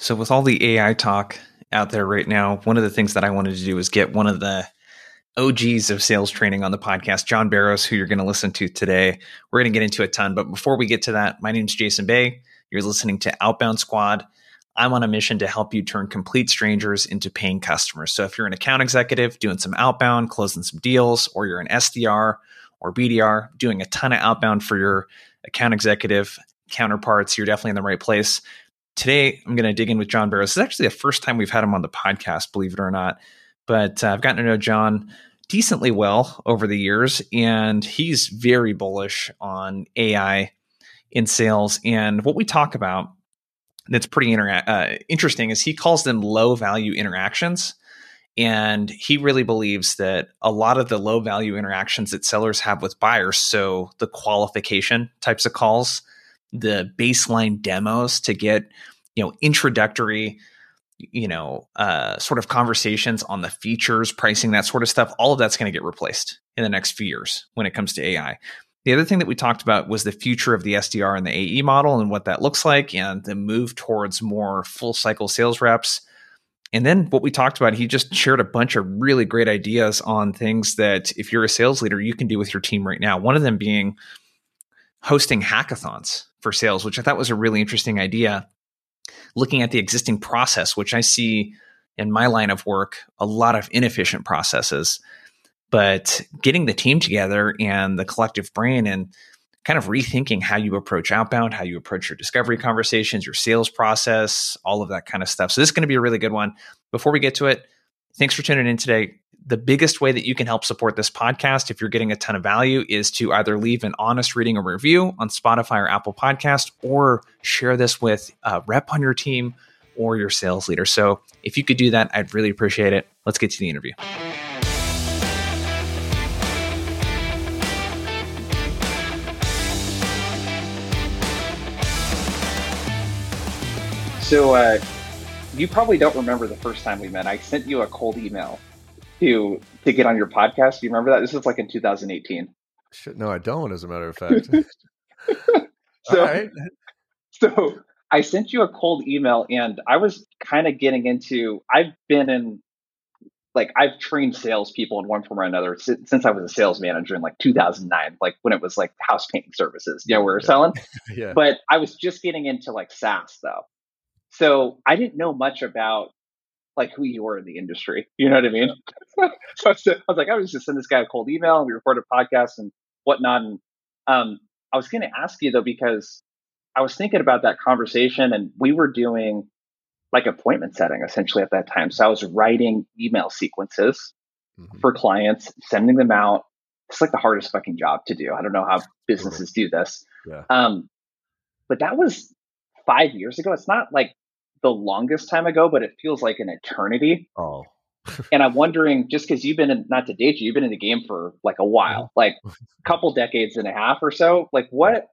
So, with all the AI talk out there right now, one of the things that I wanted to do is get one of the OGs of sales training on the podcast, John Barrows, who you're going to listen to today. We're going to get into a ton. But before we get to that, my name is Jason Bay. You're listening to Outbound Squad. I'm on a mission to help you turn complete strangers into paying customers. So if you're an account executive doing some outbound, closing some deals, or you're an SDR or BDR doing a ton of outbound for your account executive counterparts, you're definitely in the right place. Today, I'm going to dig in with John Barrows. This is actually the first time we've had him on the podcast, believe it or not. But uh, I've gotten to know John decently well over the years, and he's very bullish on AI in sales. And what we talk about that's pretty inter- uh, interesting is he calls them low value interactions. And he really believes that a lot of the low value interactions that sellers have with buyers, so the qualification types of calls, the baseline demos to get you know introductory you know uh, sort of conversations on the features pricing that sort of stuff. All of that's going to get replaced in the next few years when it comes to ai the other thing that we talked about was the future of the sdr and the ae model and what that looks like and the move towards more full cycle sales reps. And then what we talked about he just shared a bunch of really great ideas on things that if you're a sales leader you can do with your team right now. One of them being hosting hackathons for sales which i thought was a really interesting idea looking at the existing process, which I see in my line of work a lot of inefficient processes. But getting the team together and the collective brain and kind of rethinking how you approach outbound, how you approach your discovery conversations, your sales process, all of that kind of stuff. So, this is going to be a really good one. Before we get to it, thanks for tuning in today the biggest way that you can help support this podcast, if you're getting a ton of value, is to either leave an honest reading or review on Spotify or Apple Podcast, or share this with a rep on your team or your sales leader. So if you could do that, I'd really appreciate it. Let's get to the interview. So, uh, you probably don't remember the first time we met. I sent you a cold email to to get on your podcast. Do you remember that? This is like in 2018. Shit, no, I don't. As a matter of fact. so, so I sent you a cold email, and I was kind of getting into. I've been in, like, I've trained salespeople in one form or another since, since I was a sales manager in like 2009, like when it was like house painting services. You know, we were yeah. selling. yeah. But I was just getting into like SaaS though, so I didn't know much about like who you were in the industry. You know what I mean? so I was, like, I was just send this guy a cold email and we recorded a podcast and whatnot. And um, I was going to ask you though, because I was thinking about that conversation and we were doing like appointment setting essentially at that time. So I was writing email sequences mm-hmm. for clients, sending them out. It's like the hardest fucking job to do. I don't know how businesses do this. Yeah. Um, but that was five years ago. It's not like the longest time ago, but it feels like an eternity. Oh. and I'm wondering, just because you've been in, not to date you, you've been in the game for like a while, mm-hmm. like a couple decades and a half or so. Like, what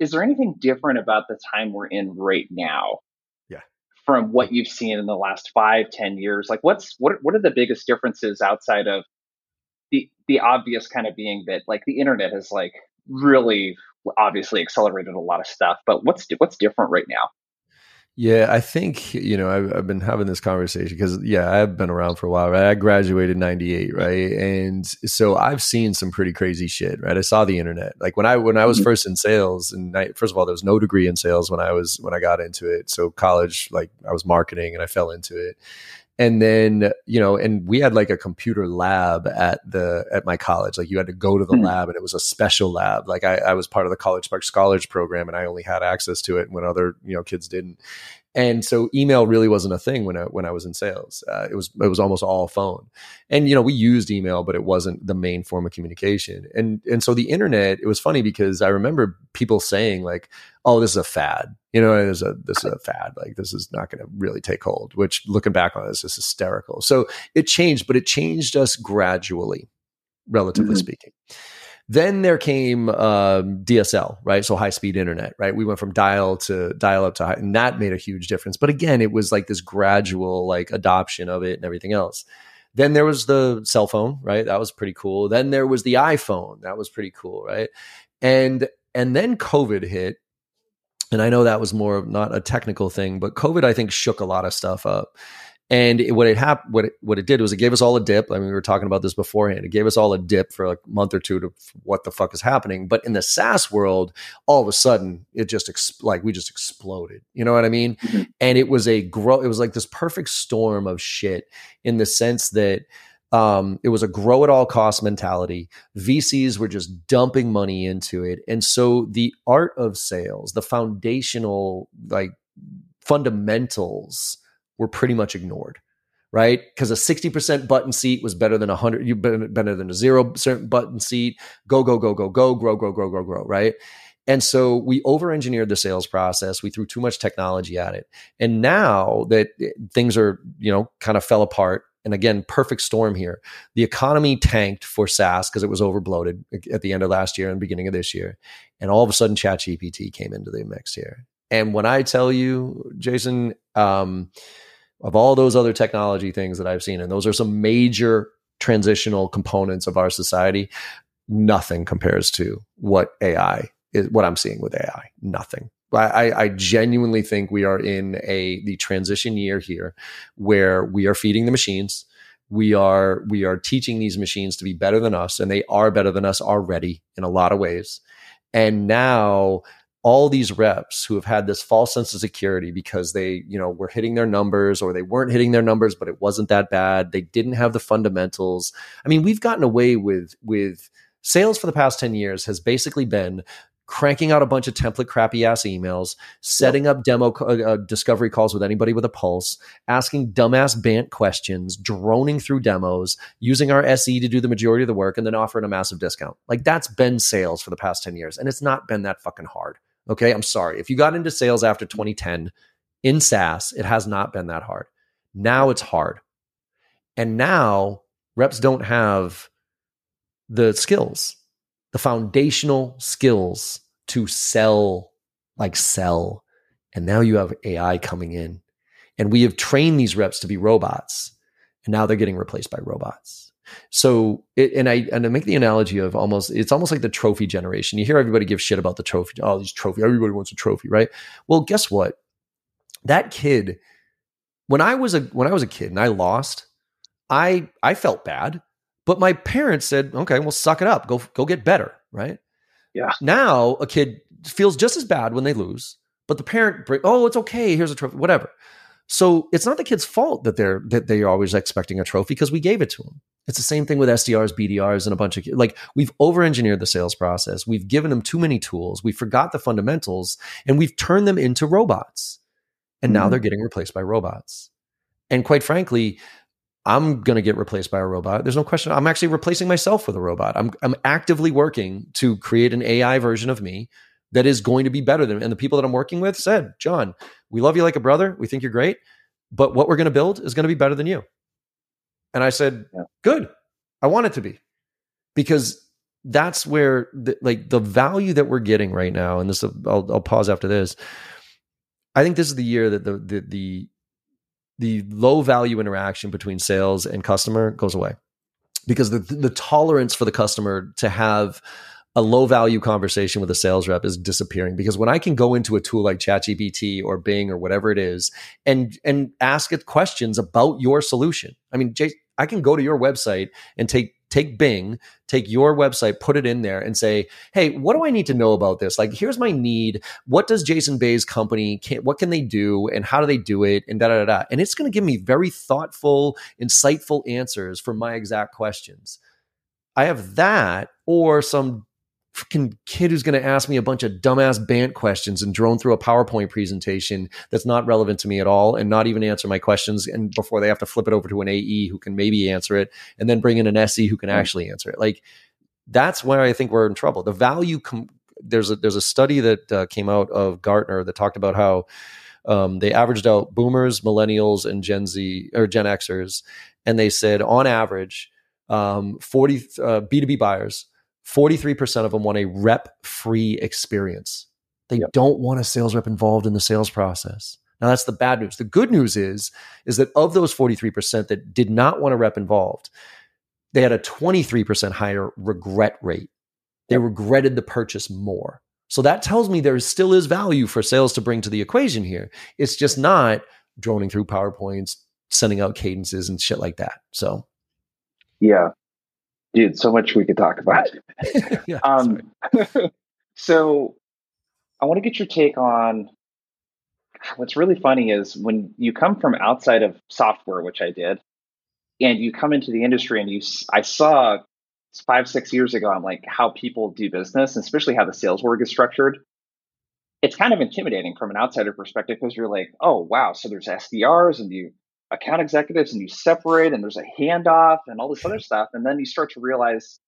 is there anything different about the time we're in right now? Yeah. From what you've seen in the last five, ten years, like what's what what are the biggest differences outside of the the obvious kind of being that like the internet has like really obviously accelerated a lot of stuff, but what's what's different right now? Yeah, I think, you know, I've, I've been having this conversation because, yeah, I've been around for a while, right? I graduated 98, right? And so I've seen some pretty crazy shit, right? I saw the internet. Like when I, when I was mm-hmm. first in sales and I, first of all, there was no degree in sales when I was, when I got into it. So college, like I was marketing and I fell into it and then you know and we had like a computer lab at the at my college. Like you had to go to the mm-hmm. lab and it was a special lab. Like I, I was part of the college spark scholars program and i only had access to it when other you know kids didn't and so email really wasn't a thing when I when I was in sales. Uh, it was it was almost all phone, and you know we used email, but it wasn't the main form of communication. And and so the internet, it was funny because I remember people saying like, "Oh, this is a fad," you know, this is a this is a fad. Like this is not going to really take hold. Which looking back on this is hysterical. So it changed, but it changed us gradually, relatively mm-hmm. speaking. Then there came um, DSL, right? So high speed internet, right? We went from dial to dial up to high, and that made a huge difference. But again, it was like this gradual like adoption of it and everything else. Then there was the cell phone, right? That was pretty cool. Then there was the iPhone, that was pretty cool, right? And and then COVID hit, and I know that was more not a technical thing, but COVID I think shook a lot of stuff up. And it, what it happened, what it, what it did was it gave us all a dip. I mean, we were talking about this beforehand. It gave us all a dip for like a month or two to what the fuck is happening. But in the SaaS world, all of a sudden, it just ex- like we just exploded. You know what I mean? Mm-hmm. And it was a grow. It was like this perfect storm of shit in the sense that um, it was a grow at all cost mentality. VCs were just dumping money into it, and so the art of sales, the foundational like fundamentals were pretty much ignored, right? Because a 60% button seat was better than a 100, you better than a zero button seat. Go, go, go, go, go, grow, grow, grow, grow, grow, right? And so we over engineered the sales process. We threw too much technology at it. And now that things are, you know, kind of fell apart, and again, perfect storm here. The economy tanked for SaaS because it was overbloated at the end of last year and beginning of this year. And all of a sudden, ChatGPT came into the mix here. And when I tell you, Jason, um, of all those other technology things that I've seen, and those are some major transitional components of our society, nothing compares to what AI is, what I'm seeing with AI. Nothing. I, I, genuinely think we are in a the transition year here where we are feeding the machines. We are we are teaching these machines to be better than us, and they are better than us already in a lot of ways. And now all these reps who have had this false sense of security because they, you know, were hitting their numbers or they weren't hitting their numbers, but it wasn't that bad. They didn't have the fundamentals. I mean, we've gotten away with with sales for the past 10 years has basically been cranking out a bunch of template crappy ass emails, setting up demo uh, uh, discovery calls with anybody with a pulse, asking dumbass bant questions, droning through demos, using our SE to do the majority of the work, and then offering a massive discount. Like that's been sales for the past 10 years. And it's not been that fucking hard. Okay. I'm sorry. If you got into sales after 2010 in SaaS, it has not been that hard. Now it's hard. And now reps don't have the skills, the foundational skills to sell, like sell. And now you have AI coming in. And we have trained these reps to be robots. And now they're getting replaced by robots. So, it, and I and I make the analogy of almost it's almost like the trophy generation. You hear everybody give shit about the trophy. Oh, these trophy. Everybody wants a trophy, right? Well, guess what? That kid, when I was a when I was a kid and I lost, I I felt bad, but my parents said, "Okay, well, suck it up. Go go get better." Right? Yeah. Now a kid feels just as bad when they lose, but the parent, oh, it's okay. Here's a trophy, whatever. So it's not the kid's fault that they're that they're always expecting a trophy because we gave it to them. It's the same thing with SDRs, BDRs, and a bunch of like we've over-engineered the sales process. We've given them too many tools. We forgot the fundamentals, and we've turned them into robots. And mm-hmm. now they're getting replaced by robots. And quite frankly, I'm going to get replaced by a robot. There's no question. I'm actually replacing myself with a robot. I'm I'm actively working to create an AI version of me that is going to be better than. And the people that I'm working with said, John, we love you like a brother. We think you're great, but what we're going to build is going to be better than you. And I said, yeah. good. I want it to be because that's where the, like the value that we're getting right now. And this, I'll, I'll pause after this. I think this is the year that the, the, the, the low value interaction between sales and customer goes away because the, the tolerance for the customer to have a low value conversation with a sales rep is disappearing because when I can go into a tool like ChatGPT or Bing or whatever it is and and ask it questions about your solution. I mean, Jay, I can go to your website and take take Bing, take your website, put it in there and say, "Hey, what do I need to know about this? Like, here's my need. What does Jason Bay's company can what can they do and how do they do it and da da da." And it's going to give me very thoughtful, insightful answers for my exact questions. I have that or some freaking kid who's going to ask me a bunch of dumbass bant questions and drone through a PowerPoint presentation that's not relevant to me at all and not even answer my questions. And before they have to flip it over to an AE who can maybe answer it and then bring in an SE who can actually answer it. Like that's where I think we're in trouble. The value, com- there's a, there's a study that uh, came out of Gartner that talked about how um, they averaged out boomers, millennials, and Gen Z or Gen Xers. And they said on average, um, 40 uh, B2B buyers 43% of them want a rep free experience. They yep. don't want a sales rep involved in the sales process. Now that's the bad news. The good news is is that of those 43% that did not want a rep involved, they had a 23% higher regret rate. They regretted the purchase more. So that tells me there still is value for sales to bring to the equation here. It's just not droning through PowerPoints, sending out cadences and shit like that. So, yeah, dude, so much we could talk about. yeah, um, so, I want to get your take on what's really funny is when you come from outside of software, which I did, and you come into the industry and you, I saw five, six years ago, I'm like, how people do business, especially how the sales org is structured. It's kind of intimidating from an outsider perspective because you're like, oh, wow. So there's SDRs and you account executives and you separate and there's a handoff and all this other stuff. And then you start to realize,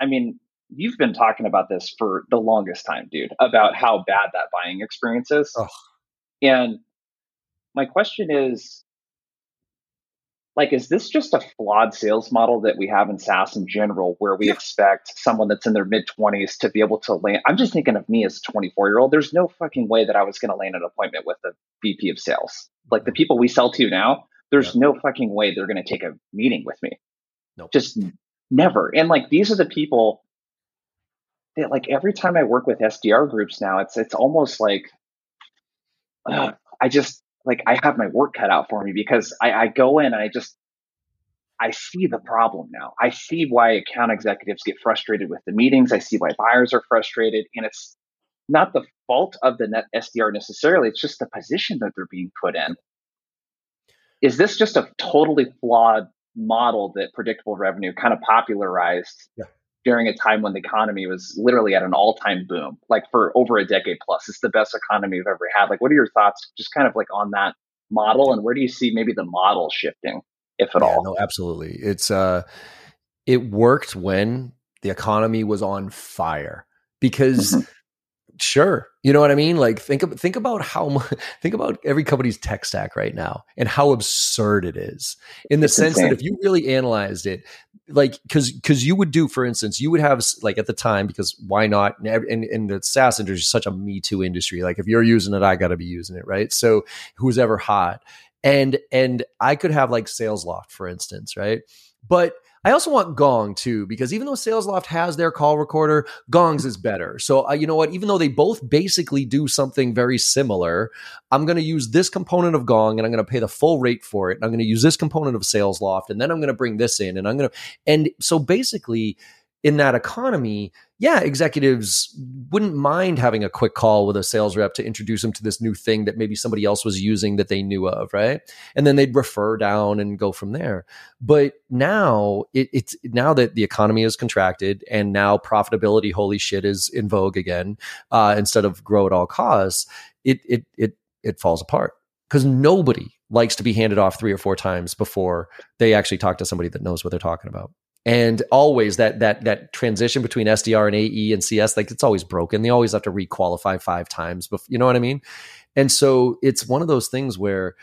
I mean, you've been talking about this for the longest time, dude, about how bad that buying experience is. Oh. And my question is, like is this just a flawed sales model that we have in SaaS in general where we yeah. expect someone that's in their mid 20s to be able to land I'm just thinking of me as a 24 year old there's no fucking way that I was going to land an appointment with a VP of sales like the people we sell to now there's yeah. no fucking way they're going to take a meeting with me nope. just never and like these are the people that like every time I work with SDR groups now it's it's almost like uh, I just like I have my work cut out for me because I, I go in and I just I see the problem now. I see why account executives get frustrated with the meetings. I see why buyers are frustrated, and it's not the fault of the net SDR necessarily. It's just the position that they're being put in. Is this just a totally flawed model that predictable revenue kind of popularized yeah during a time when the economy was literally at an all-time boom, like for over a decade plus. It's the best economy we've ever had. Like, what are your thoughts, just kind of like on that model, and where do you see maybe the model shifting, if at yeah, all? No, absolutely. It's uh, it worked when the economy was on fire because. Mm-hmm sure you know what i mean like think of, think about how much think about every company's tech stack right now and how absurd it is in the it's sense insane. that if you really analyzed it like because because you would do for instance you would have like at the time because why not? In, in the SaaS industry is such a me too industry. Like if you're using it I got to be using it right? So who's ever hot? And and I could have like Salesloft for instance right? But I also want Gong too, because even though Salesloft has their call recorder, Gong's is better. So, uh, you know what? Even though they both basically do something very similar, I'm going to use this component of Gong and I'm going to pay the full rate for it. And I'm going to use this component of Salesloft and then I'm going to bring this in and I'm going to, and so basically, in that economy, yeah, executives wouldn't mind having a quick call with a sales rep to introduce them to this new thing that maybe somebody else was using that they knew of, right? And then they'd refer down and go from there. But now it, it's now that the economy is contracted and now profitability, holy shit, is in vogue again uh, instead of grow at all costs. It it it it falls apart because nobody likes to be handed off three or four times before they actually talk to somebody that knows what they're talking about and always that that that transition between SDR and AE and CS like it's always broken. They always have to requalify five times, before, you know what I mean? And so it's one of those things where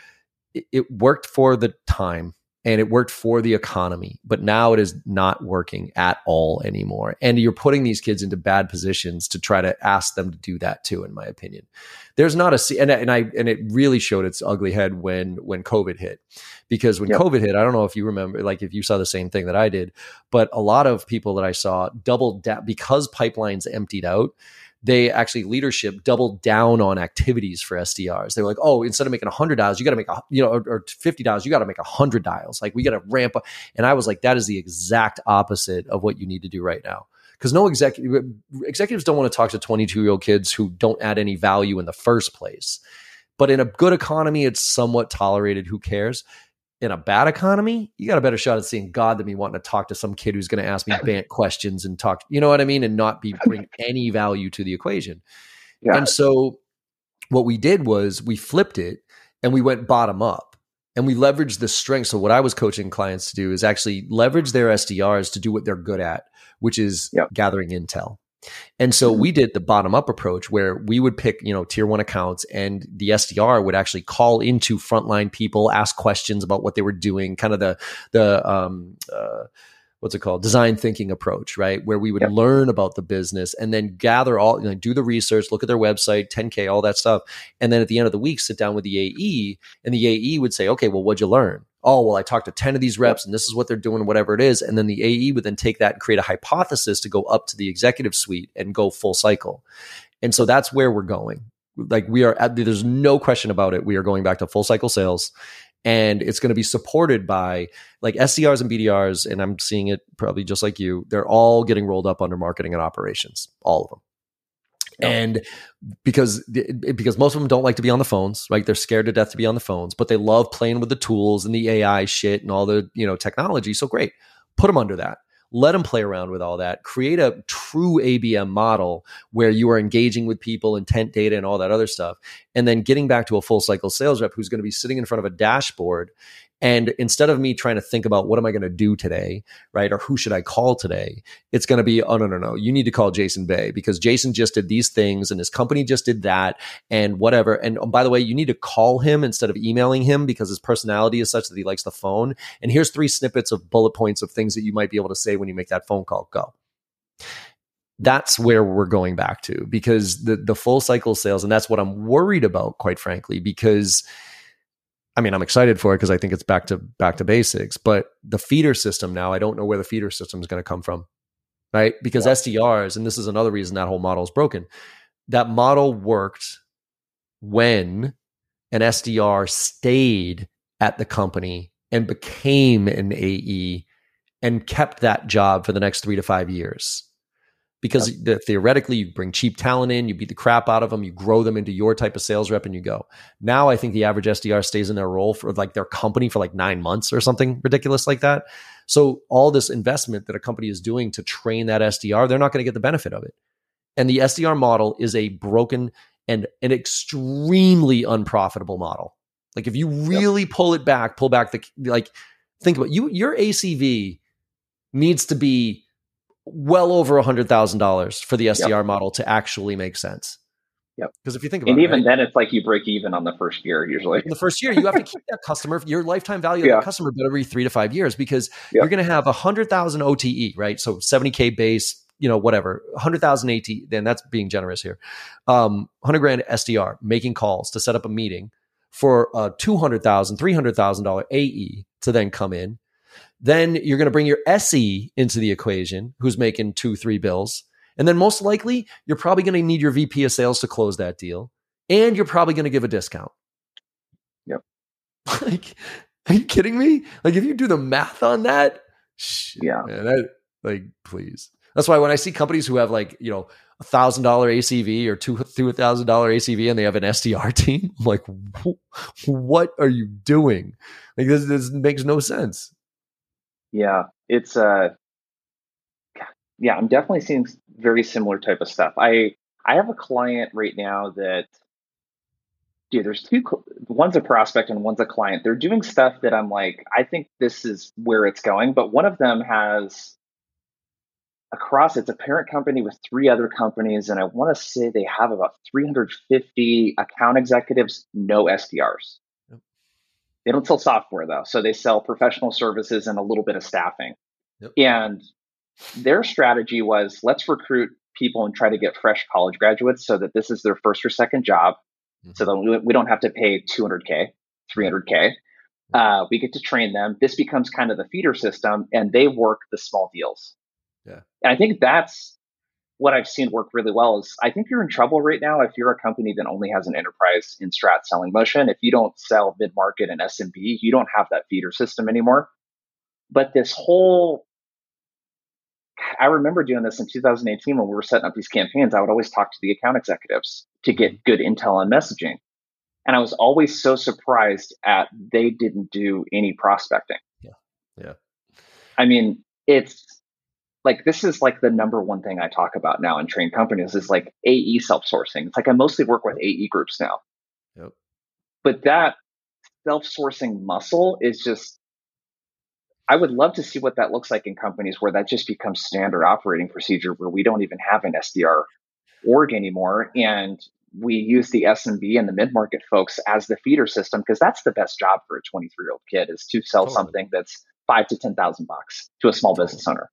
it, it worked for the time and it worked for the economy, but now it is not working at all anymore. And you're putting these kids into bad positions to try to ask them to do that too, in my opinion. There's not a and and I and it really showed its ugly head when when COVID hit, because when yep. COVID hit, I don't know if you remember, like if you saw the same thing that I did, but a lot of people that I saw doubled down because pipelines emptied out they actually leadership doubled down on activities for SDRs. They were like, oh, instead of making hundred dials, you got to make a you know or, or fifty dials, you got to make hundred dials. Like we got to ramp up. And I was like, that is the exact opposite of what you need to do right now. Because no executive executives don't want to talk to twenty two year old kids who don't add any value in the first place. But in a good economy, it's somewhat tolerated. Who cares? In a bad economy, you got a better shot at seeing God than me wanting to talk to some kid who's going to ask me bant questions and talk, you know what I mean, and not be bring any value to the equation. Yeah. And so what we did was we flipped it and we went bottom up and we leveraged the strength. So what I was coaching clients to do is actually leverage their SDRs to do what they're good at, which is yep. gathering intel. And so we mm-hmm. did the bottom up approach where we would pick, you know, tier one accounts and the SDR would actually call into frontline people, ask questions about what they were doing, kind of the, the, um, uh, what's it called design thinking approach right where we would yep. learn about the business and then gather all you know, do the research look at their website 10k all that stuff and then at the end of the week sit down with the ae and the ae would say okay well what'd you learn oh, well, I talked to 10 of these reps and this is what they're doing, whatever it is. And then the AE would then take that and create a hypothesis to go up to the executive suite and go full cycle. And so that's where we're going. Like we are at, there's no question about it. We are going back to full cycle sales and it's going to be supported by like SDRs and BDRs. And I'm seeing it probably just like you. They're all getting rolled up under marketing and operations, all of them. And because because most of them don't like to be on the phones, right? They're scared to death to be on the phones, but they love playing with the tools and the AI shit and all the you know technology. So great, put them under that. Let them play around with all that. Create a true ABM model where you are engaging with people, intent data, and all that other stuff. And then getting back to a full cycle sales rep who's going to be sitting in front of a dashboard and instead of me trying to think about what am I going to do today, right? Or who should I call today? It's going to be, oh, no, no, no. You need to call Jason Bay because Jason just did these things and his company just did that and whatever. And oh, by the way, you need to call him instead of emailing him because his personality is such that he likes the phone. And here's three snippets of bullet points of things that you might be able to say when you make that phone call. Go that's where we're going back to because the the full cycle sales and that's what I'm worried about quite frankly because I mean, I'm excited for it because I think it's back to back to basics. But the feeder system now, I don't know where the feeder system is going to come from, right? Because yeah. SDRs, and this is another reason that whole model is broken. That model worked when an SDR stayed at the company and became an AE and kept that job for the next three to five years because yep. the, theoretically you bring cheap talent in, you beat the crap out of them, you grow them into your type of sales rep, and you go. Now I think the average SDR stays in their role for like their company for like nine months or something ridiculous like that. So all this investment that a company is doing to train that SDR, they're not going to get the benefit of it. And the SDR model is a broken and an extremely unprofitable model. Like if you really yep. pull it back, pull back the like, think about you. Your ACV needs to be well over a hundred thousand dollars for the SDR yep. model to actually make sense. Yep. Because if you think about it, and it, even right? then, it's like you break even on the first year usually. In the first year, you have to keep that customer, your lifetime value yeah. of the customer, but every three to five years, because yep. you're going to have a hundred thousand OTE, right? So seventy k base, you know, whatever, hundred thousand AT. Then that's being generous here. Um, hundred grand SDR making calls to set up a meeting for a two hundred thousand, three hundred thousand dollar AE to then come in then you're going to bring your SE into the equation, who's making two, three bills. And then most likely, you're probably going to need your VP of sales to close that deal. And you're probably going to give a discount. Yep. like, are you kidding me? Like, if you do the math on that, shit, yeah. Man, that, like, please. That's why when I see companies who have like, you know, a thousand dollar ACV or two two thousand dollar ACV and they have an SDR team, I'm like, what are you doing? Like this, this makes no sense. Yeah, it's uh yeah, I'm definitely seeing very similar type of stuff. I I have a client right now that dude, there's two one's a prospect and one's a client. They're doing stuff that I'm like, I think this is where it's going, but one of them has across it's a parent company with three other companies and I want to say they have about 350 account executives, no SDRs. They don't sell software though. So they sell professional services and a little bit of staffing. Yep. And their strategy was let's recruit people and try to get fresh college graduates so that this is their first or second job. Mm-hmm. So that we don't have to pay 200K, 300K. Uh, we get to train them. This becomes kind of the feeder system and they work the small deals. Yeah. And I think that's what I've seen work really well is I think you're in trouble right now if you're a company that only has an enterprise in strat selling motion. If you don't sell mid market and SMB, you don't have that feeder system anymore. But this whole I remember doing this in 2018 when we were setting up these campaigns. I would always talk to the account executives to get mm-hmm. good intel on messaging. And I was always so surprised at they didn't do any prospecting. Yeah. Yeah. I mean, it's like this is like the number one thing I talk about now in train companies is like AE self-sourcing. It's like I mostly work with AE groups now. Yep. But that self-sourcing muscle is just I would love to see what that looks like in companies where that just becomes standard operating procedure where we don't even have an SDR org anymore and we use the SMB and the mid-market folks as the feeder system because that's the best job for a 23-year-old kid is to sell totally. something that's 5 to 10,000 bucks to a small totally. business owner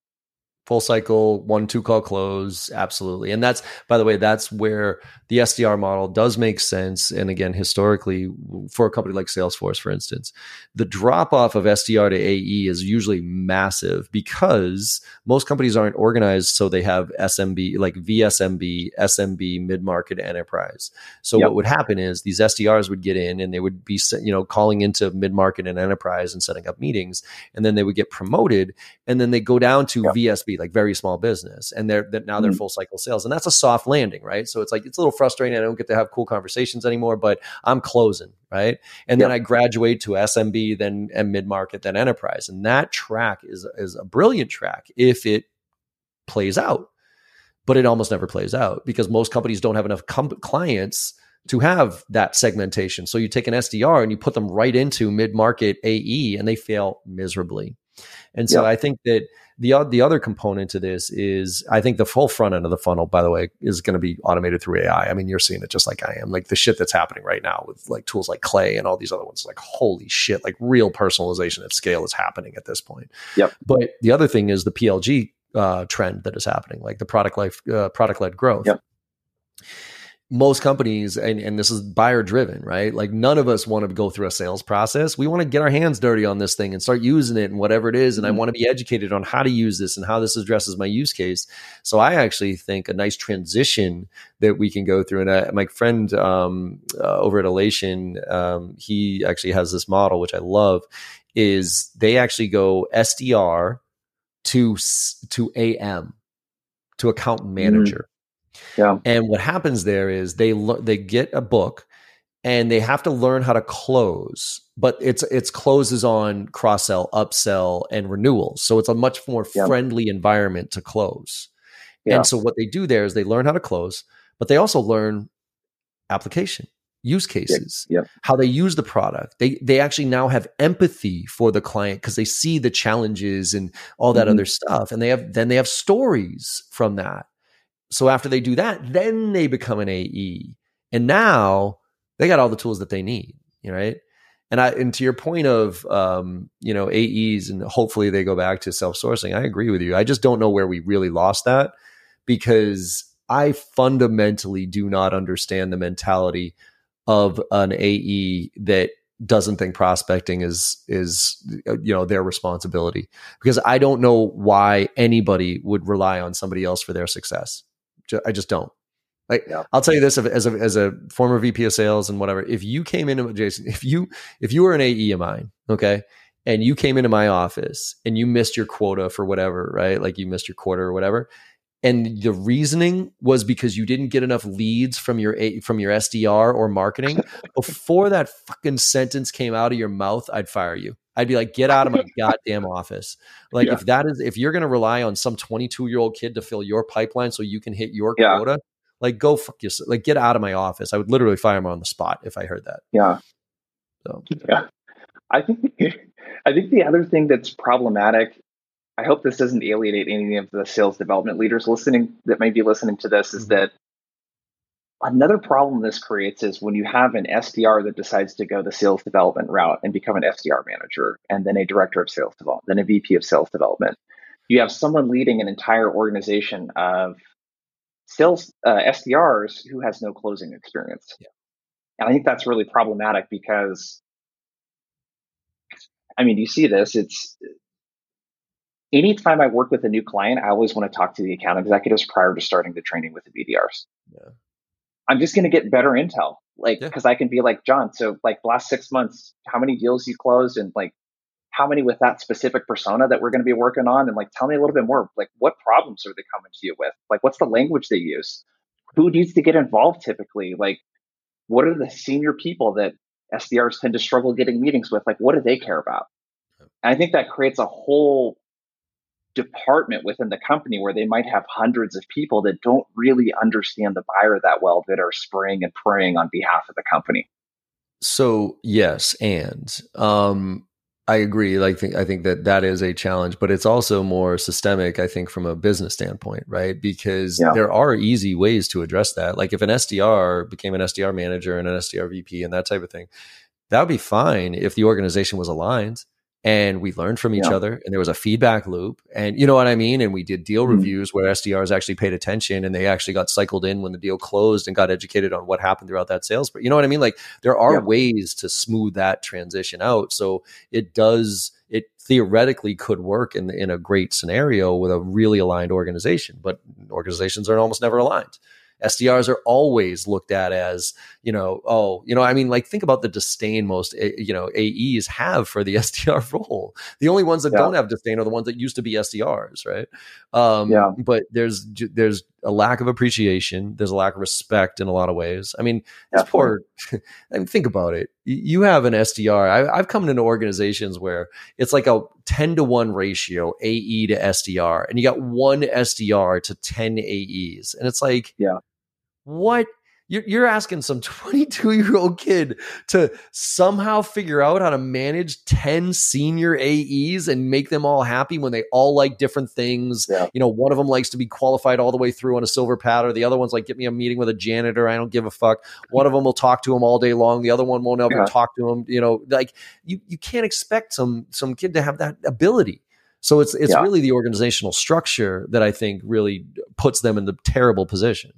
full cycle one two call close absolutely and that's by the way that's where the sdr model does make sense and again historically for a company like salesforce for instance the drop off of sdr to ae is usually massive because most companies aren't organized so they have smb like vsmb smb mid-market enterprise so yep. what would happen is these sdrs would get in and they would be you know calling into mid-market and enterprise and setting up meetings and then they would get promoted and then they go down to yep. vsb like very small business, and they're, they're now they're mm-hmm. full cycle sales, and that's a soft landing, right? So it's like it's a little frustrating. I don't get to have cool conversations anymore, but I'm closing, right? And then I graduate to SMB, then and mid market, then enterprise, and that track is is a brilliant track if it plays out, but it almost never plays out because most companies don't have enough com- clients to have that segmentation. So you take an SDR and you put them right into mid market AE, and they fail miserably. And so I think that the the other component to this is I think the full front end of the funnel, by the way, is going to be automated through AI. I mean, you're seeing it just like I am. Like the shit that's happening right now with like tools like Clay and all these other ones. Like holy shit! Like real personalization at scale is happening at this point. Yep. But the other thing is the PLG uh, trend that is happening, like the product life, uh, product led growth. Yep most companies and, and this is buyer driven right like none of us want to go through a sales process we want to get our hands dirty on this thing and start using it and whatever it is and mm-hmm. i want to be educated on how to use this and how this addresses my use case so i actually think a nice transition that we can go through and I, my friend um, uh, over at elation um, he actually has this model which i love is they actually go sdr to to am to account mm-hmm. manager mm-hmm yeah. And what happens there is they le- they get a book and they have to learn how to close, but it's it's closes on cross sell, upsell, and renewals. So it's a much more yeah. friendly environment to close. Yeah. And so what they do there is they learn how to close, but they also learn application use cases yeah, how they use the product they they actually now have empathy for the client because they see the challenges and all that mm-hmm. other stuff and they have then they have stories from that so after they do that, then they become an AE. And now they got all the tools that they need, right? And I and to your point of um, you know, AEs and hopefully they go back to self-sourcing, I agree with you. I just don't know where we really lost that because I fundamentally do not understand the mentality of an AE that doesn't think prospecting is is you know their responsibility because I don't know why anybody would rely on somebody else for their success. I just don't. Like yeah. I'll tell you this as a as a former VP of sales and whatever. If you came into Jason, if you if you were an AE of mine, okay, and you came into my office and you missed your quota for whatever, right? Like you missed your quarter or whatever, and the reasoning was because you didn't get enough leads from your from your SDR or marketing. Before that fucking sentence came out of your mouth, I'd fire you. I'd be like, get out of my goddamn office. Like, yeah. if that is, if you're going to rely on some 22 year old kid to fill your pipeline so you can hit your yeah. quota, like, go fuck yourself. Like, get out of my office. I would literally fire him on the spot if I heard that. Yeah. So, yeah. I think, I think the other thing that's problematic, I hope this doesn't alienate any of the sales development leaders listening that may be listening to this, is mm-hmm. that Another problem this creates is when you have an SDR that decides to go the sales development route and become an SDR manager, and then a director of sales development, then a VP of sales development. You have someone leading an entire organization of sales uh, SDRs who has no closing experience. Yeah. And I think that's really problematic because, I mean, you see this. It's anytime I work with a new client, I always want to talk to the account executives prior to starting the training with the BDRs. Yeah. I'm just going to get better intel. Like, because yeah. I can be like, John, so like the last six months, how many deals you closed and like how many with that specific persona that we're going to be working on? And like, tell me a little bit more. Like, what problems are they coming to you with? Like, what's the language they use? Who needs to get involved typically? Like, what are the senior people that SDRs tend to struggle getting meetings with? Like, what do they care about? And I think that creates a whole department within the company where they might have hundreds of people that don't really understand the buyer that well that are spraying and praying on behalf of the company. So yes, and um, I agree. Like I think that that is a challenge, but it's also more systemic. I think from a business standpoint, right? Because yeah. there are easy ways to address that. Like if an SDR became an SDR manager and an SDR VP and that type of thing, that would be fine if the organization was aligned and we learned from each yeah. other and there was a feedback loop and you know what i mean and we did deal mm-hmm. reviews where sdrs actually paid attention and they actually got cycled in when the deal closed and got educated on what happened throughout that sales but you know what i mean like there are yeah. ways to smooth that transition out so it does it theoretically could work in in a great scenario with a really aligned organization but organizations are almost never aligned SDRs are always looked at as, you know, oh, you know, I mean, like think about the disdain most, eh, you know, AEs have for the SDR role. The only ones that yeah. don't have disdain are the ones that used to be SDRs, right? Um, yeah. But there's there's a lack of appreciation. There's a lack of respect in a lot of ways. I mean, yeah, poor. I mean, think about it. You have an SDR. I, I've come into organizations where it's like a ten to one ratio AE to SDR, and you got one SDR to ten AEs, and it's like, yeah what you're, you're asking some 22 year old kid to somehow figure out how to manage 10 senior AEs and make them all happy when they all like different things. Yeah. You know, one of them likes to be qualified all the way through on a silver paddle. The other one's like, get me a meeting with a janitor. I don't give a fuck. One of them will talk to him all day long. The other one won't ever yeah. talk to him. You know, like you, you can't expect some, some kid to have that ability. So it's, it's yeah. really the organizational structure that I think really puts them in the terrible position.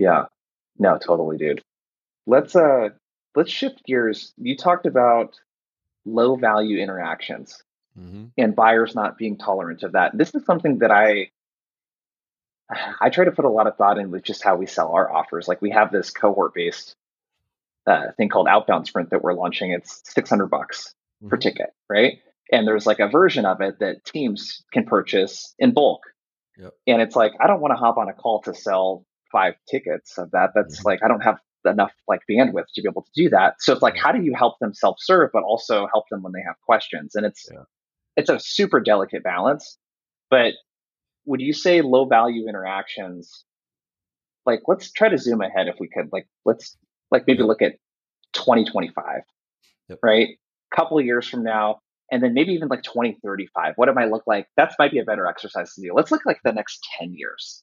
Yeah. No, totally, dude. Let's uh let's shift gears. You talked about low value interactions mm-hmm. and buyers not being tolerant of that. This is something that I I try to put a lot of thought in with just how we sell our offers. Like we have this cohort based uh, thing called outbound sprint that we're launching. It's 600 bucks mm-hmm. per ticket, right? And there's like a version of it that teams can purchase in bulk. Yep. And it's like, I don't want to hop on a call to sell five tickets of that. That's mm-hmm. like I don't have enough like bandwidth to be able to do that. So it's like how do you help them self serve, but also help them when they have questions? And it's yeah. it's a super delicate balance. But would you say low value interactions? Like let's try to zoom ahead if we could. Like let's like maybe look at 2025, yep. right? A couple of years from now, and then maybe even like 2035. What it might look like? That might be a better exercise to do. Let's look like the next 10 years.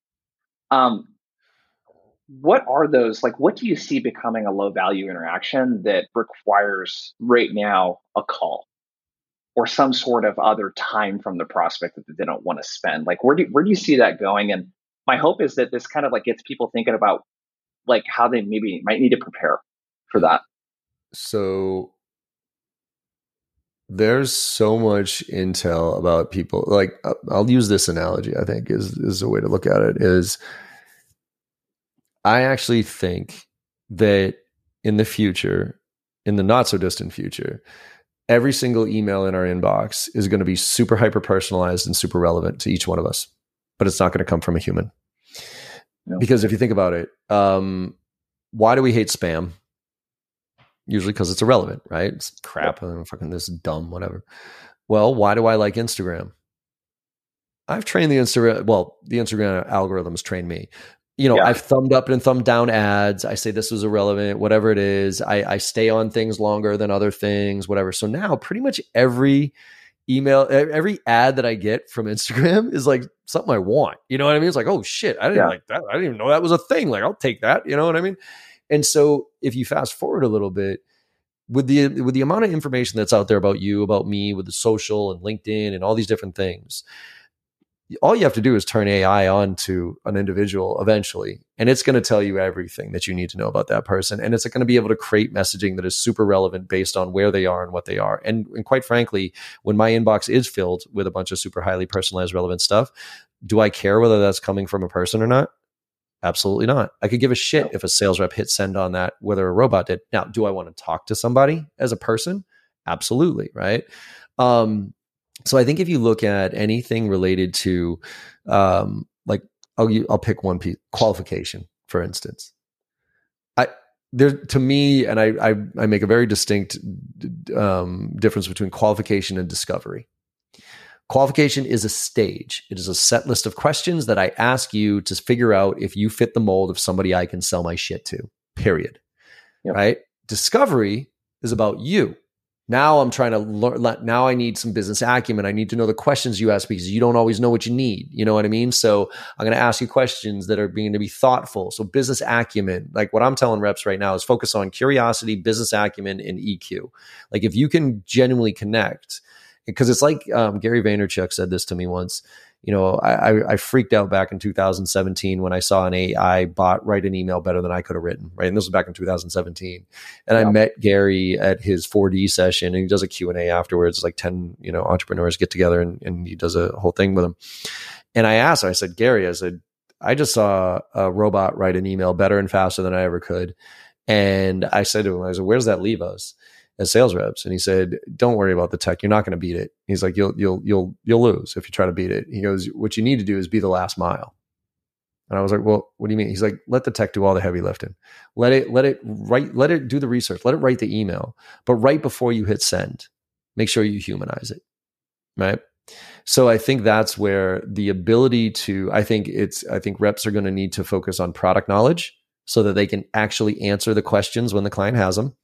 Um, what are those like what do you see becoming a low value interaction that requires right now a call? Or some sort of other time from the prospect that they don't want to spend? Like where do where do you see that going? And my hope is that this kind of like gets people thinking about like how they maybe might need to prepare for that. So there's so much intel about people like uh, i'll use this analogy i think is is a way to look at it is I actually think that in the future, in the not so distant future, every single email in our inbox is going to be super hyper personalized and super relevant to each one of us, but it's not going to come from a human. No. Because if you think about it, um, why do we hate spam? Usually because it's irrelevant, right? It's crap. Yeah. fucking this dumb, whatever. Well, why do I like Instagram? I've trained the Instagram. Well, the Instagram algorithms train me, you know, yeah. I've thumbed up and thumbed down ads. I say this was irrelevant, whatever it is. I, I stay on things longer than other things, whatever. So now pretty much every email, every ad that I get from Instagram is like something I want. You know what I mean? It's like, oh shit, I didn't yeah. like that. I didn't even know that was a thing. Like, I'll take that. You know what I mean? And so if you fast forward a little bit, with the with the amount of information that's out there about you, about me, with the social and LinkedIn and all these different things, all you have to do is turn AI on to an individual eventually, and it's going to tell you everything that you need to know about that person. And it's going to be able to create messaging that is super relevant based on where they are and what they are. And, and quite frankly, when my inbox is filled with a bunch of super highly personalized, relevant stuff, do I care whether that's coming from a person or not? Absolutely not. I could give a shit if a sales rep hit send on that, whether a robot did. Now, do I want to talk to somebody as a person? Absolutely, right? Um, so I think if you look at anything related to, um, like I'll I'll pick one piece qualification for instance. I there to me, and I I, I make a very distinct um, difference between qualification and discovery. Qualification is a stage. It is a set list of questions that I ask you to figure out if you fit the mold of somebody I can sell my shit to. Period. Yep. Right? Discovery is about you. Now I'm trying to learn. Now I need some business acumen. I need to know the questions you ask because you don't always know what you need. You know what I mean? So I'm going to ask you questions that are being to be thoughtful. So business acumen, like what I'm telling reps right now is focus on curiosity, business acumen, and EQ. Like if you can genuinely connect because it's like um, Gary Vaynerchuk said this to me once. You know, I, I freaked out back in 2017 when I saw an AI bot write an email better than I could have written. Right, and this was back in 2017. And yeah. I met Gary at his 4D session, and he does a Q and A afterwards. Like 10, you know, entrepreneurs get together, and, and he does a whole thing with them. And I asked I said, Gary, I said, I just saw a robot write an email better and faster than I ever could. And I said to him, I said, where's that leave us? As sales reps and he said don't worry about the tech. You're not going to beat it. He's like you'll you'll you'll you'll lose if you try to beat it. He goes what you need to do is be the last mile. And i was like well what do you mean? He's like let the tech do all the heavy lifting. Let it let it write let it do the research. Let it write the email but right before you hit send make sure you humanize it. Right? So i think that's where the ability to i think it's i think reps are going to need to focus on product knowledge so that they can actually answer the questions when the client has them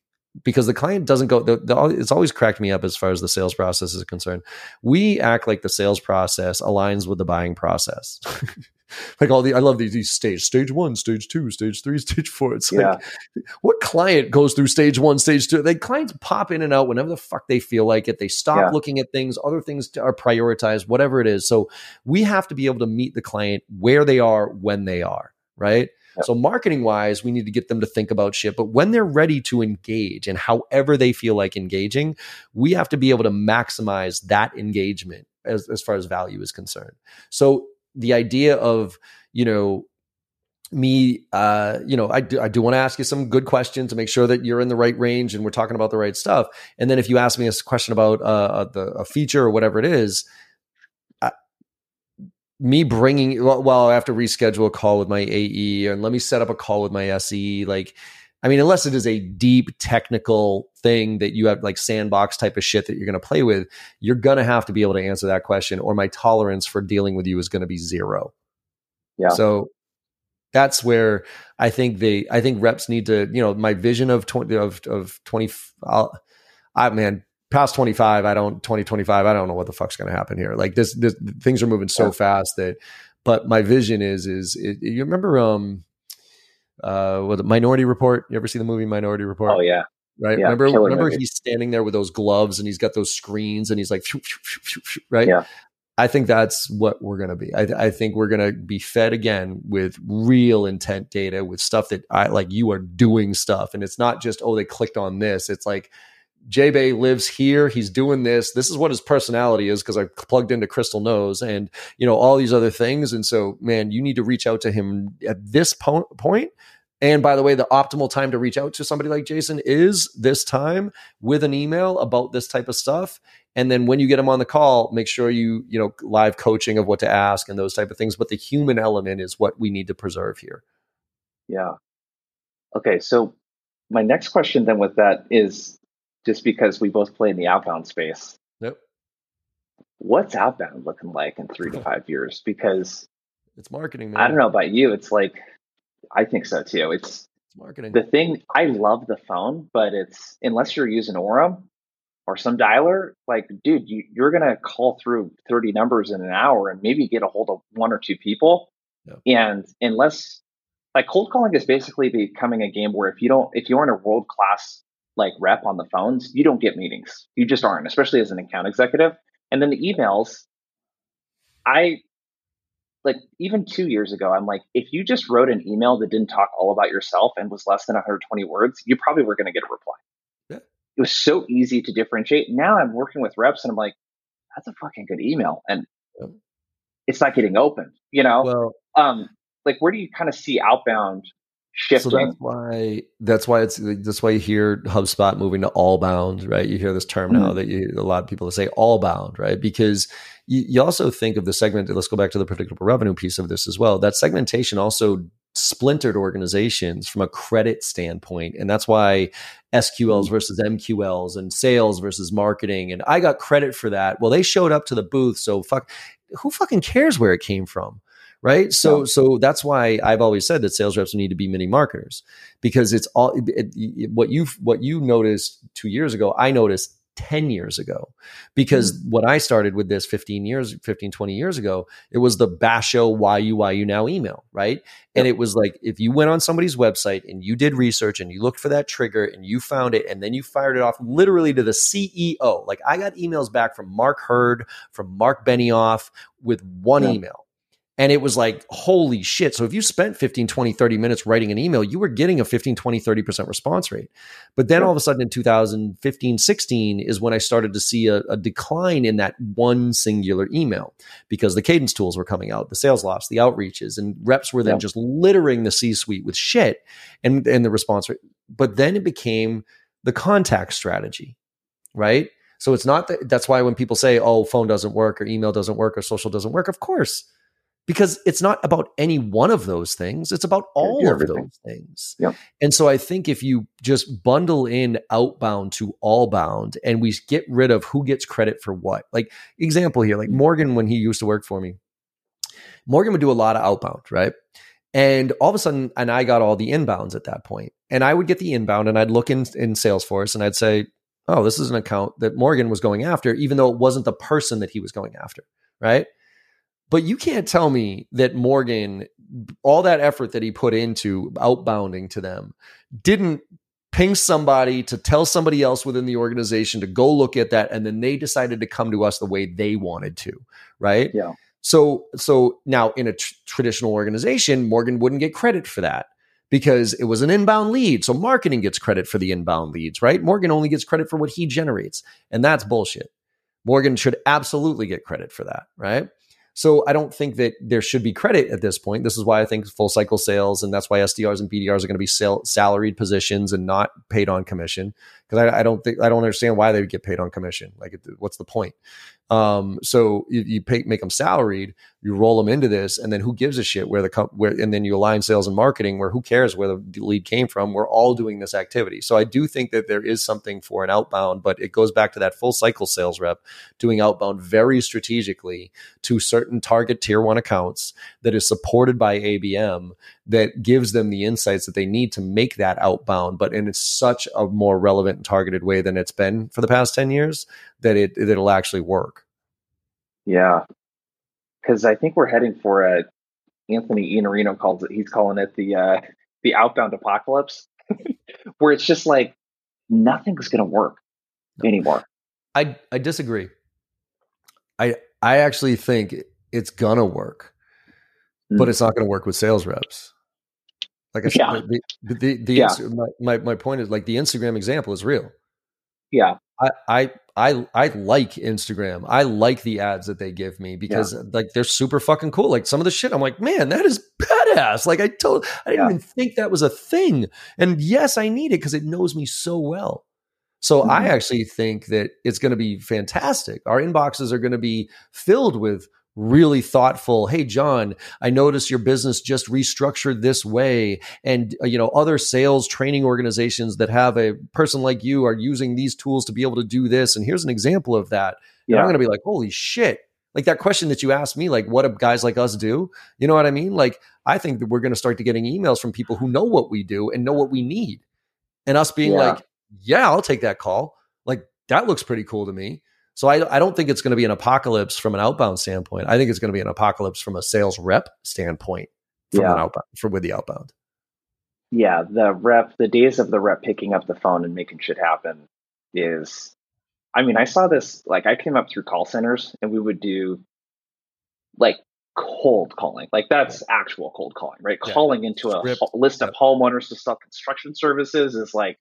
because the client doesn't go the, the, it's always cracked me up as far as the sales process is concerned. We act like the sales process aligns with the buying process. Like all the i love these, these stage stage one stage two stage three stage four. It's yeah. like what client goes through stage one stage two? They clients pop in and out whenever the fuck they feel like it. They stop yeah. looking at things. Other things are prioritized whatever it is. So we have to be able to meet the client where they are when they are right so marketing wise, we need to get them to think about shit. But when they're ready to engage and however they feel like engaging, we have to be able to maximize that engagement as, as far as value is concerned. So the idea of, you know, me, uh, you know, I do, I do want to ask you some good questions to make sure that you're in the right range and we're talking about the right stuff. And then if you ask me a question about uh, uh the, a feature or whatever it is, me bringing well, I have to reschedule a call with my AE and let me set up a call with my SE. Like, I mean, unless it is a deep technical thing that you have like sandbox type of shit that you're going to play with, you're going to have to be able to answer that question, or my tolerance for dealing with you is going to be zero. Yeah. So that's where I think they, I think reps need to, you know, my vision of twenty of of twenty. I'll, I man, past 25 i don't 2025 i don't know what the fuck's going to happen here like this, this things are moving so fast that but my vision is is it, you remember um uh what the minority report you ever see the movie minority report oh yeah right yeah, remember remember movie. he's standing there with those gloves and he's got those screens and he's like right yeah I think that's what we're going to be. I, I, think we're going to be fed again with real intent data, with stuff that I like. You are doing stuff, and it's not just oh they clicked on this. It's like J Bay lives here. He's doing this. This is what his personality is because I plugged into Crystal Knows and, you know, all these other things. And so, man, you need to reach out to him at this po- point. And by the way, the optimal time to reach out to somebody like Jason is this time with an email about this type of stuff. And then when you get him on the call, make sure you, you know, live coaching of what to ask and those type of things. But the human element is what we need to preserve here. Yeah. Okay. So my next question then with that is just because we both play in the outbound space. Yep. What's outbound looking like in three to five years? Because it's marketing. Man. I don't know about you. It's like I think so too. It's, it's marketing. The thing I love the phone, but it's unless you're using Orum or some dialer, like dude, you, you're gonna call through 30 numbers in an hour and maybe get a hold of one or two people. Yep. And unless like cold calling is basically becoming a game where if you don't if you aren't a world class like rep on the phones, you don't get meetings. You just aren't, especially as an account executive. And then the emails, I like even two years ago, I'm like, if you just wrote an email that didn't talk all about yourself and was less than 120 words, you probably were going to get a reply. Yeah. It was so easy to differentiate. Now I'm working with reps and I'm like, that's a fucking good email. And yeah. it's not getting open, you know? Well, um, like where do you kind of see outbound shifting. So that's why that's why it's that's why you hear HubSpot moving to all bound, right? You hear this term mm-hmm. now that you, a lot of people say all bound, right? Because you, you also think of the segment. Let's go back to the predictable revenue piece of this as well. That segmentation also splintered organizations from a credit standpoint, and that's why SQLs mm-hmm. versus MQLs and sales versus marketing. And I got credit for that. Well, they showed up to the booth, so fuck. Who fucking cares where it came from? Right so yeah. so that's why i've always said that sales reps need to be mini marketers because it's all it, it, what you what you noticed two years ago i noticed 10 years ago because mm-hmm. when i started with this 15 years 15 20 years ago it was the basho why you why you now email right yep. and it was like if you went on somebody's website and you did research and you looked for that trigger and you found it and then you fired it off literally to the ceo like i got emails back from mark hurd from mark benioff with one email and it was like, holy shit. So if you spent 15, 20, 30 minutes writing an email, you were getting a 15, 20, 30% response rate. But then all of a sudden in 2015, 16 is when I started to see a, a, decline in that one singular email because the cadence tools were coming out, the Salesloft, the outreaches, and reps were then yeah. just littering the C suite with shit and, and the response rate. But then it became the contact strategy, right? So it's not that that's why when people say, oh, phone doesn't work or email doesn't work or social doesn't work, of course because it's not about any one of those things it's about all of those things. Yep. and so i think if you just bundle in outbound to all bound and we get rid of who gets credit for what. Like example here like morgan when he used to work for me morgan would do a lot of outbound right? And all of a sudden and i got all the inbounds at that point. And i would get the inbound and i'd look in in salesforce and i'd say oh this is an account that morgan was going after even though it wasn't the person that he was going after right but you can't tell me that Morgan, all that effort that he put into outbounding to them, didn't ping somebody to tell somebody else within the organization to go look at that and then they decided to come to us the way they wanted to right? Yeah. So so now in a tr- traditional organization morgan wouldn't get credit for that because it was an inbound lead. So marketing gets credit for the inbound leads right? Morgan only gets credit for what he generates and that's bullshit. Morgan should absolutely get credit for that right so I don't think that there should be credit at this point. This is why I think full cycle sales, and that's why SDRs and BDRs are going to be sal- salaried positions and not paid on commission. Because I, I, don't think I don't understand why they would get paid on commission. Like, what's the point? Um, so you, you pay, make them salaried, you roll them into this, and then who gives a shit where the com- where, and then you align sales and marketing where who cares where the lead came from? We're all doing this activity. So I do think that there is something for an outbound, but it goes back to that full cycle sales rep doing outbound very strategically to certain target tier one accounts that is supported by ABM that gives them the insights that they need to make that outbound, but in such a more relevant and targeted way than it's been for the past 10 years that it, it'll actually work. Yeah. Cause I think we're heading for a Anthony Iannarino calls it, he's calling it the, uh, the outbound apocalypse where it's just like nothing's going to work anymore. I, I disagree. I, I actually think it's gonna work, mm. but it's not going to work with sales reps. Like I said, yeah. the the, the, the yeah. my, my, my point is like the Instagram example is real. Yeah. I, I I I like Instagram. I like the ads that they give me because yeah. like they're super fucking cool. Like some of the shit, I'm like, man, that is badass. Like I told, I didn't yeah. even think that was a thing. And yes, I need it because it knows me so well. So mm-hmm. I actually think that it's going to be fantastic. Our inboxes are going to be filled with really thoughtful hey john i notice your business just restructured this way and uh, you know other sales training organizations that have a person like you are using these tools to be able to do this and here's an example of that. Yeah. and i'm going to be like holy shit. Like that question that you asked me like what do guys like us do? You know what i mean? Like i think that we're going to start to getting emails from people who know what we do and know what we need. And us being yeah. like yeah i'll take that call. Like that looks pretty cool to me so I, I don't think it's going to be an apocalypse from an outbound standpoint. I think it's going to be an apocalypse from a sales rep standpoint from yeah. an outbound from with the outbound. Yeah, the rep, the days of the rep picking up the phone and making shit happen is I mean, I saw this like I came up through call centers and we would do like cold calling. Like that's actual cold calling, right? Yeah. Calling into a list of homeowners to sell construction services is like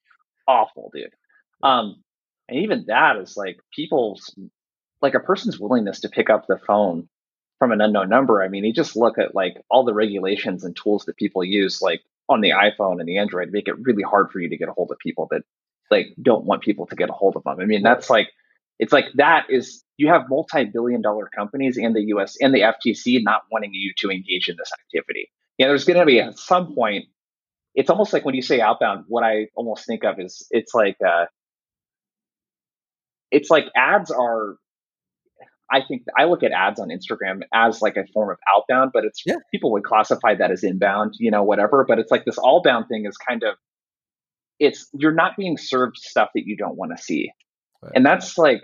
awful, dude. Um, and even that is like people's like a person's willingness to pick up the phone from an unknown number. I mean, you just look at like all the regulations and tools that people use, like on the iPhone and the Android, make it really hard for you to get a hold of people that like don't want people to get a hold of them. I mean, that's like it's like that is you have multi-billion dollar companies in the US and the FTC not wanting you to engage in this activity. Yeah, there's going to be at some point. It's almost like when you say outbound, what I almost think of is it's like uh, it's like ads are I think I look at ads on Instagram as like a form of outbound, but it's yeah. people would classify that as inbound, you know, whatever. But it's like this all bound thing is kind of it's you're not being served stuff that you don't want to see. Right. And that's like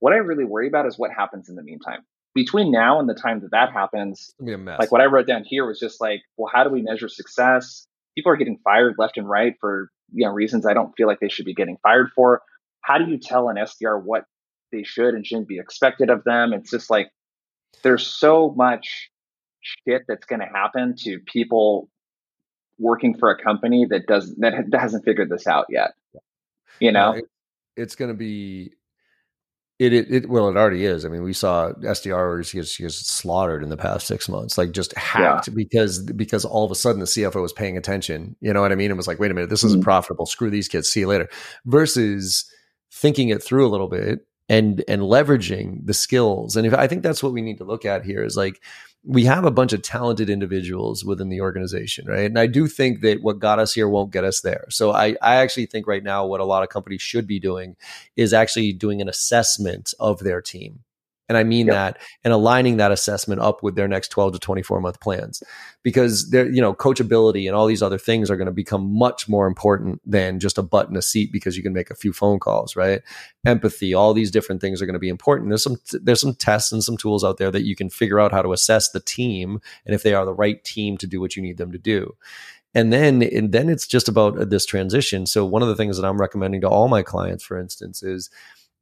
what I really worry about is what happens in the meantime. Between now and the time that that happens, like what I wrote down here was just like, well, how do we measure success? People are getting fired left and right for you know reasons I don't feel like they should be getting fired for. How do you tell an SDR what they should and shouldn't be expected of them? It's just like there's so much shit that's going to happen to people working for a company that doesn't that hasn't figured this out yet. You know, it, it's going to be it, it, it well it already is. I mean, we saw SDRs gets gets slaughtered in the past six months, like just hacked yeah. because because all of a sudden the CFO was paying attention. You know what I mean? It was like, wait a minute, this isn't mm-hmm. profitable. Screw these kids. See you later. Versus thinking it through a little bit and and leveraging the skills. And if I think that's what we need to look at here is like we have a bunch of talented individuals within the organization, right? And I do think that what got us here won't get us there. So I, I actually think right now what a lot of companies should be doing is actually doing an assessment of their team and I mean yep. that and aligning that assessment up with their next 12 to 24 month plans because they're, you know, coachability and all these other things are going to become much more important than just a button a seat because you can make a few phone calls, right? Empathy, all these different things are going to be important. There's some, there's some tests and some tools out there that you can figure out how to assess the team and if they are the right team to do what you need them to do and then and then it's just about this transition so one of the things that i'm recommending to all my clients for instance is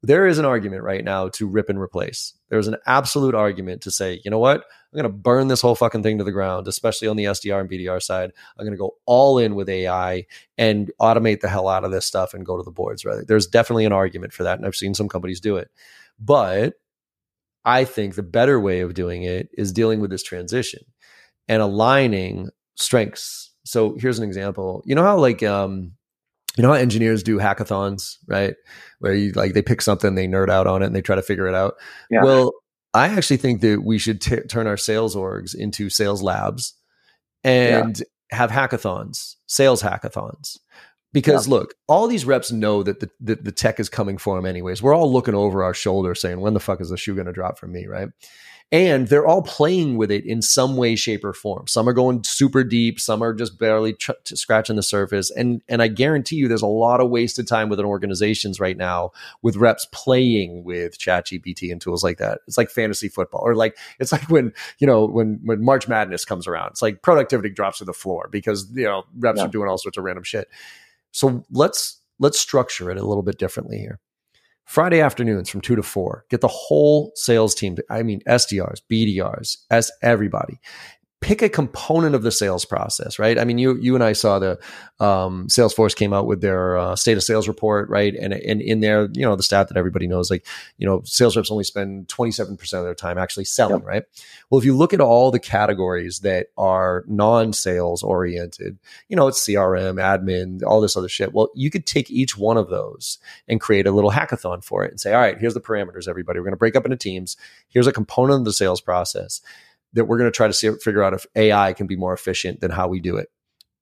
there is an argument right now to rip and replace. There's an absolute argument to say, you know what? I'm going to burn this whole fucking thing to the ground, especially on the SDR and BDR side. I'm going to go all in with AI and automate the hell out of this stuff and go to the boards. Right? There's definitely an argument for that, and I've seen some companies do it. But I think the better way of doing it is dealing with this transition and aligning strengths. So here's an example. You know how like um, you know how engineers do hackathons, right? Where you like they pick something, they nerd out on it, and they try to figure it out. Yeah. Well, I actually think that we should t- turn our sales orgs into sales labs and yeah. have hackathons, sales hackathons. Because yeah. look, all these reps know that the, the, the tech is coming for them anyways. We're all looking over our shoulder saying, when the fuck is the shoe going to drop for me, right? And they're all playing with it in some way shape or form. Some are going super deep some are just barely ch- scratching the surface. And and i guarantee you there's a lot of wasted time within organizations right now with reps playing with chat gpt and tools like that. It's like fantasy football or like it's like when you know when when march madness comes around it's like productivity drops to the floor because you know reps yeah. are doing all sorts of random shit. So let's let's structure it a little bit differently here Friday afternoons from two to four, get the whole sales team. I mean, SDRs, BDRs, as everybody pick a component of the sales process, right? I mean, you you and I saw the um, Salesforce came out with their uh, state of sales report, right? And and in there, you know, the stat that everybody knows, like you know, sales reps only spend twenty seven percent of their time actually selling, yep. right? Well, if you look at all the categories that are non sales oriented, you know, it's CRM, admin, all this other shit. Well, you could take each one of those and create a little hackathon for it and say, all right, here's the parameters, everybody. We're going to break up into teams. Here's a component of the sales process that we're going to try to see, figure out if AI can be more efficient than how we do it.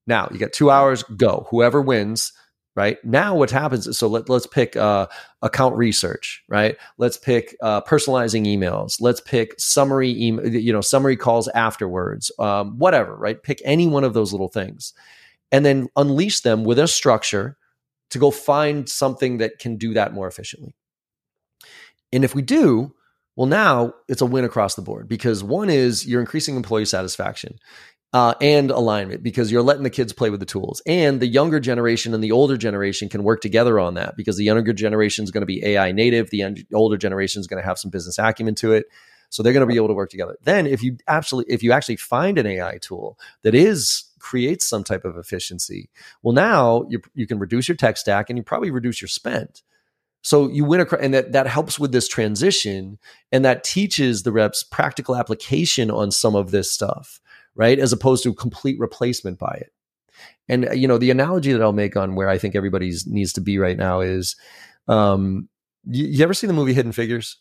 Now you got two hours, go. Whoever wins, right? Now what happens is so let, let's pick uh, account research, right? Let's pick uh, personalizing emails. Let's pick summary email, you know, summary calls afterwards, um, whatever, right? Pick any one of those little things, and then unleash them with a structure to go find something that can do that more efficiently. And if we do, well, now it's a win across the board because one is you're increasing employee satisfaction. Uh, and alignment because you're letting the kids play with the tools. And the younger generation and the older generation can work together on that because the younger generation is going to be AI native. The older generation is going to have some business acumen to it. So they're going to be able to work together. Then if you absolutely, if you actually find an AI tool that is creates some type of efficiency, well, now you, you can reduce your tech stack and you probably reduce your spend. So you win across, and that, that helps with this transition and that teaches the reps practical application on some of this stuff, right? As opposed to complete replacement by it. And, you know, the analogy that I'll make on where I think everybody needs to be right now is, um, you, you ever seen the movie Hidden Figures?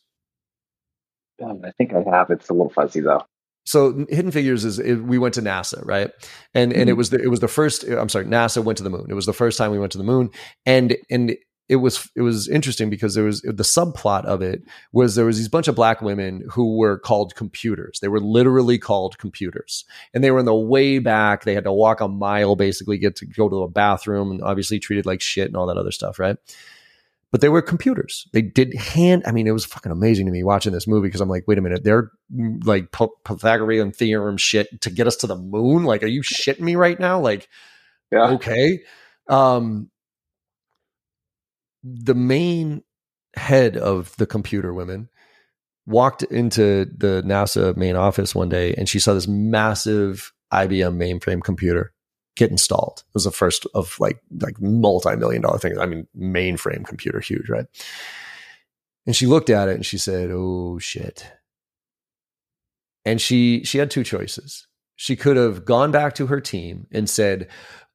Um, I think I have. It's a little fuzzy though. So Hidden Figures is it, we went to NASA, right? And and mm-hmm. it was the, it was the first. I'm sorry, NASA went to the moon. It was the first time we went to the moon, and and it was it was interesting because there was the subplot of it was there was these bunch of black women who were called computers. They were literally called computers, and they were in the way back. They had to walk a mile basically get to go to a bathroom, and obviously treated like shit and all that other stuff, right? but they were computers. They did hand. I mean, it was fucking amazing to me watching this movie because I'm like, wait a minute, they're mm, like Pythagorean theorem shit to get us to the moon. Like, are you shitting me right now? Like, yeah. okay. Um, the main head of the computer women walked into the NASA main office one day and she saw this massive IBM mainframe computer get installed. It was the first of like like multi-million dollar things. I mean, mainframe computer, huge, right? And she looked at it and she said, "Oh shit." And she she had two choices. She could have gone back to her team and said,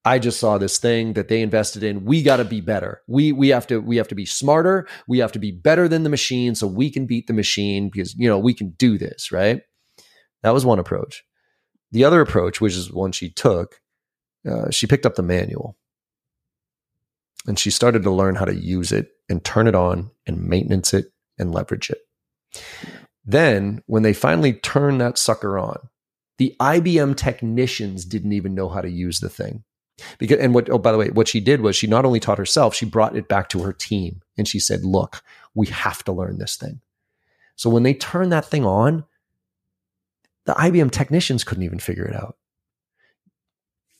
I just saw this thing that they invested in. We got to be better. We we have to we have to be smarter. We have to be better than the machine so we can beat the machine because you know we can do this, right? That was one approach. The other approach, which is one she took, uh, she picked up the manual and she started to learn how to use it and turn it on and maintenance it and leverage it. Then, when they finally turned that sucker on, the IBM technicians didn't even know how to use the thing. Because and what oh by the way, what she did was she not only taught herself, she brought it back to her team and she said, "Look, we have to learn this thing." So when they turned that thing on, the IBM technicians couldn't even figure it out.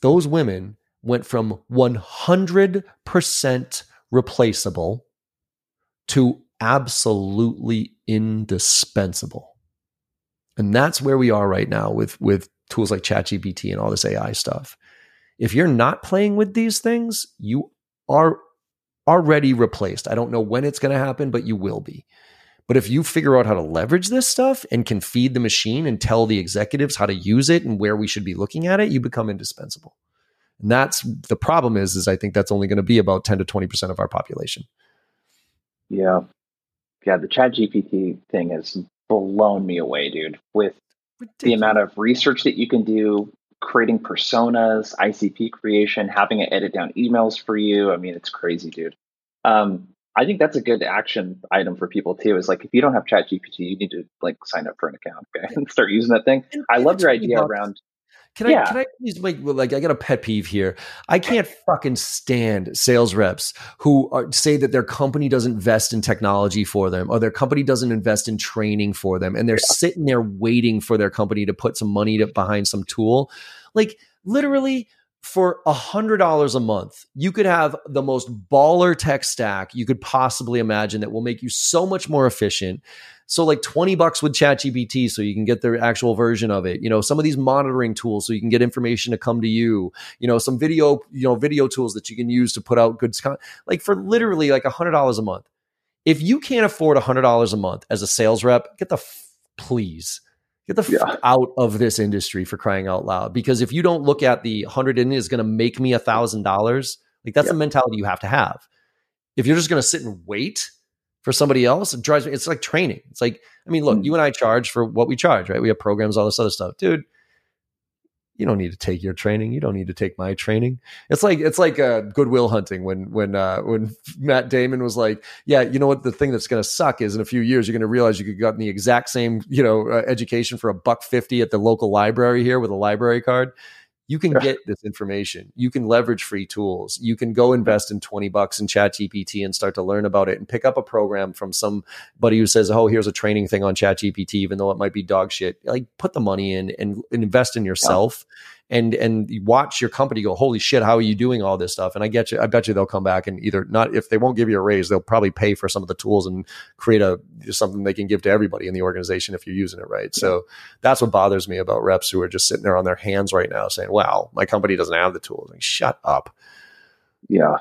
Those women went from 100% replaceable to absolutely indispensable. And that's where we are right now with with tools like ChatGPT and all this AI stuff. If you're not playing with these things, you are already replaced. I don't know when it's going to happen, but you will be. But if you figure out how to leverage this stuff and can feed the machine and tell the executives how to use it and where we should be looking at it, you become indispensable. And that's the problem is, is I think that's only going to be about 10 to 20% of our population. Yeah. Yeah. The chat GPT thing has blown me away, dude, with Ridiculous. the amount of research that you can do, creating personas, ICP creation, having it edit down emails for you. I mean, it's crazy, dude. Um, I think that's a good action item for people too. Is like if you don't have Chat GPT, you need to like sign up for an account, okay, and start using that thing. I love your idea around. Can yeah. I can I please make like I got a pet peeve here. I can't fucking stand sales reps who are, say that their company doesn't invest in technology for them or their company doesn't invest in training for them and they're yeah. sitting there waiting for their company to put some money to, behind some tool. Like literally for a hundred dollars a month, you could have the most baller tech stack you could possibly imagine that will make you so much more efficient so like 20 bucks with ChatGPT so you can get the actual version of it. You know, some of these monitoring tools so you can get information to come to you. You know, some video, you know, video tools that you can use to put out good content. Like for literally like $100 a month. If you can't afford $100 a month as a sales rep, get the f- please get the f- out of this industry for crying out loud because if you don't look at the 100 in is going to make me a $1000 like that's yeah. the mentality you have to have if you're just going to sit and wait for somebody else. It drives me. It's like training. It's like, I mean, look, mm. you and I charge for what we charge, right? We have programs, all this other stuff, dude. You don't need to take your training. You don't need to take my training. It's like it's like uh, Good Will Hunting when when uh, when Matt Damon was like, yeah, you know what? The thing that's going to suck is in a few years you're going to realize you could gotten the exact same you know uh, education for a buck fifty at the local library here with a library card you can get this information. You can leverage free tools. You can go invest in 20 bucks in chat GPT and start to learn about it and pick up a program from somebody who says, Oh, here's a training thing on chat GPT, even though it might be dog shit. Like put the money in and invest in yourself. Yeah and and watch your company go, holy shit, how are you doing all this stuff? And I get you, I bet you they'll come back and either not if they won't give you a raise, they'll probably pay for some of the tools and create a something they can give to everybody in the organization if you're using it right. Yeah. So that's what bothers me about reps who are just sitting there on their hands right now saying, Wow, my company doesn't have the tools. Like, shut up. Yeah.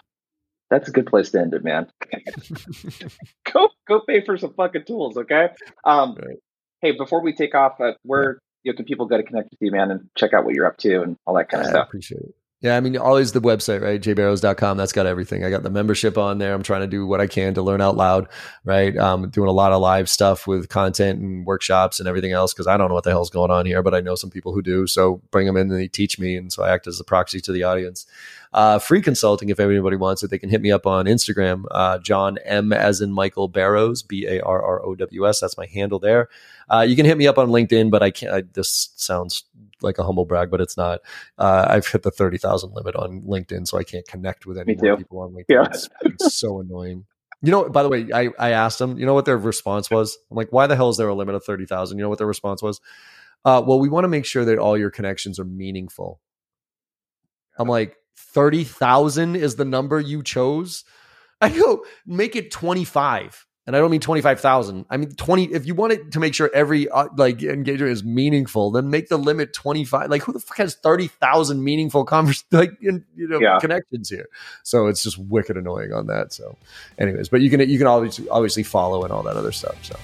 That's a good place to end it, man. go go pay for some fucking tools, okay? Um, right. Hey, before we take off, uh, we're you know, can people go to connect with you, man, and check out what you're up to and all that kind of stuff? I appreciate it. Yeah, I mean, always the website, right? jbarrows.com. That's got everything. I got the membership on there. I'm trying to do what I can to learn out loud, right? Um, doing a lot of live stuff with content and workshops and everything else because I don't know what the hell's going on here, but I know some people who do. So bring them in and they teach me. And so I act as a proxy to the audience. Uh, free consulting, if anybody wants it, they can hit me up on Instagram, uh, John M as in Michael Barrows, B A R R O W S. That's my handle there. Uh, you can hit me up on LinkedIn, but I can't. I, this sounds like a humble brag, but it's not. Uh, I've hit the thirty thousand limit on LinkedIn, so I can't connect with any more people on LinkedIn. Yeah. It's, it's so annoying. You know, by the way, I, I asked them, you know what their response was? I'm like, why the hell is there a limit of 30,000? You know what their response was? Uh, well, we want to make sure that all your connections are meaningful. I'm like, 30,000 is the number you chose? I go, make it 25 and I don't mean 25,000. I mean 20 if you want it to make sure every uh, like engagement is meaningful, then make the limit 25. Like who the fuck has 30,000 meaningful convers like in, you know yeah. connections here. So it's just wicked annoying on that. So anyways, but you can you can obviously obviously follow and all that other stuff. So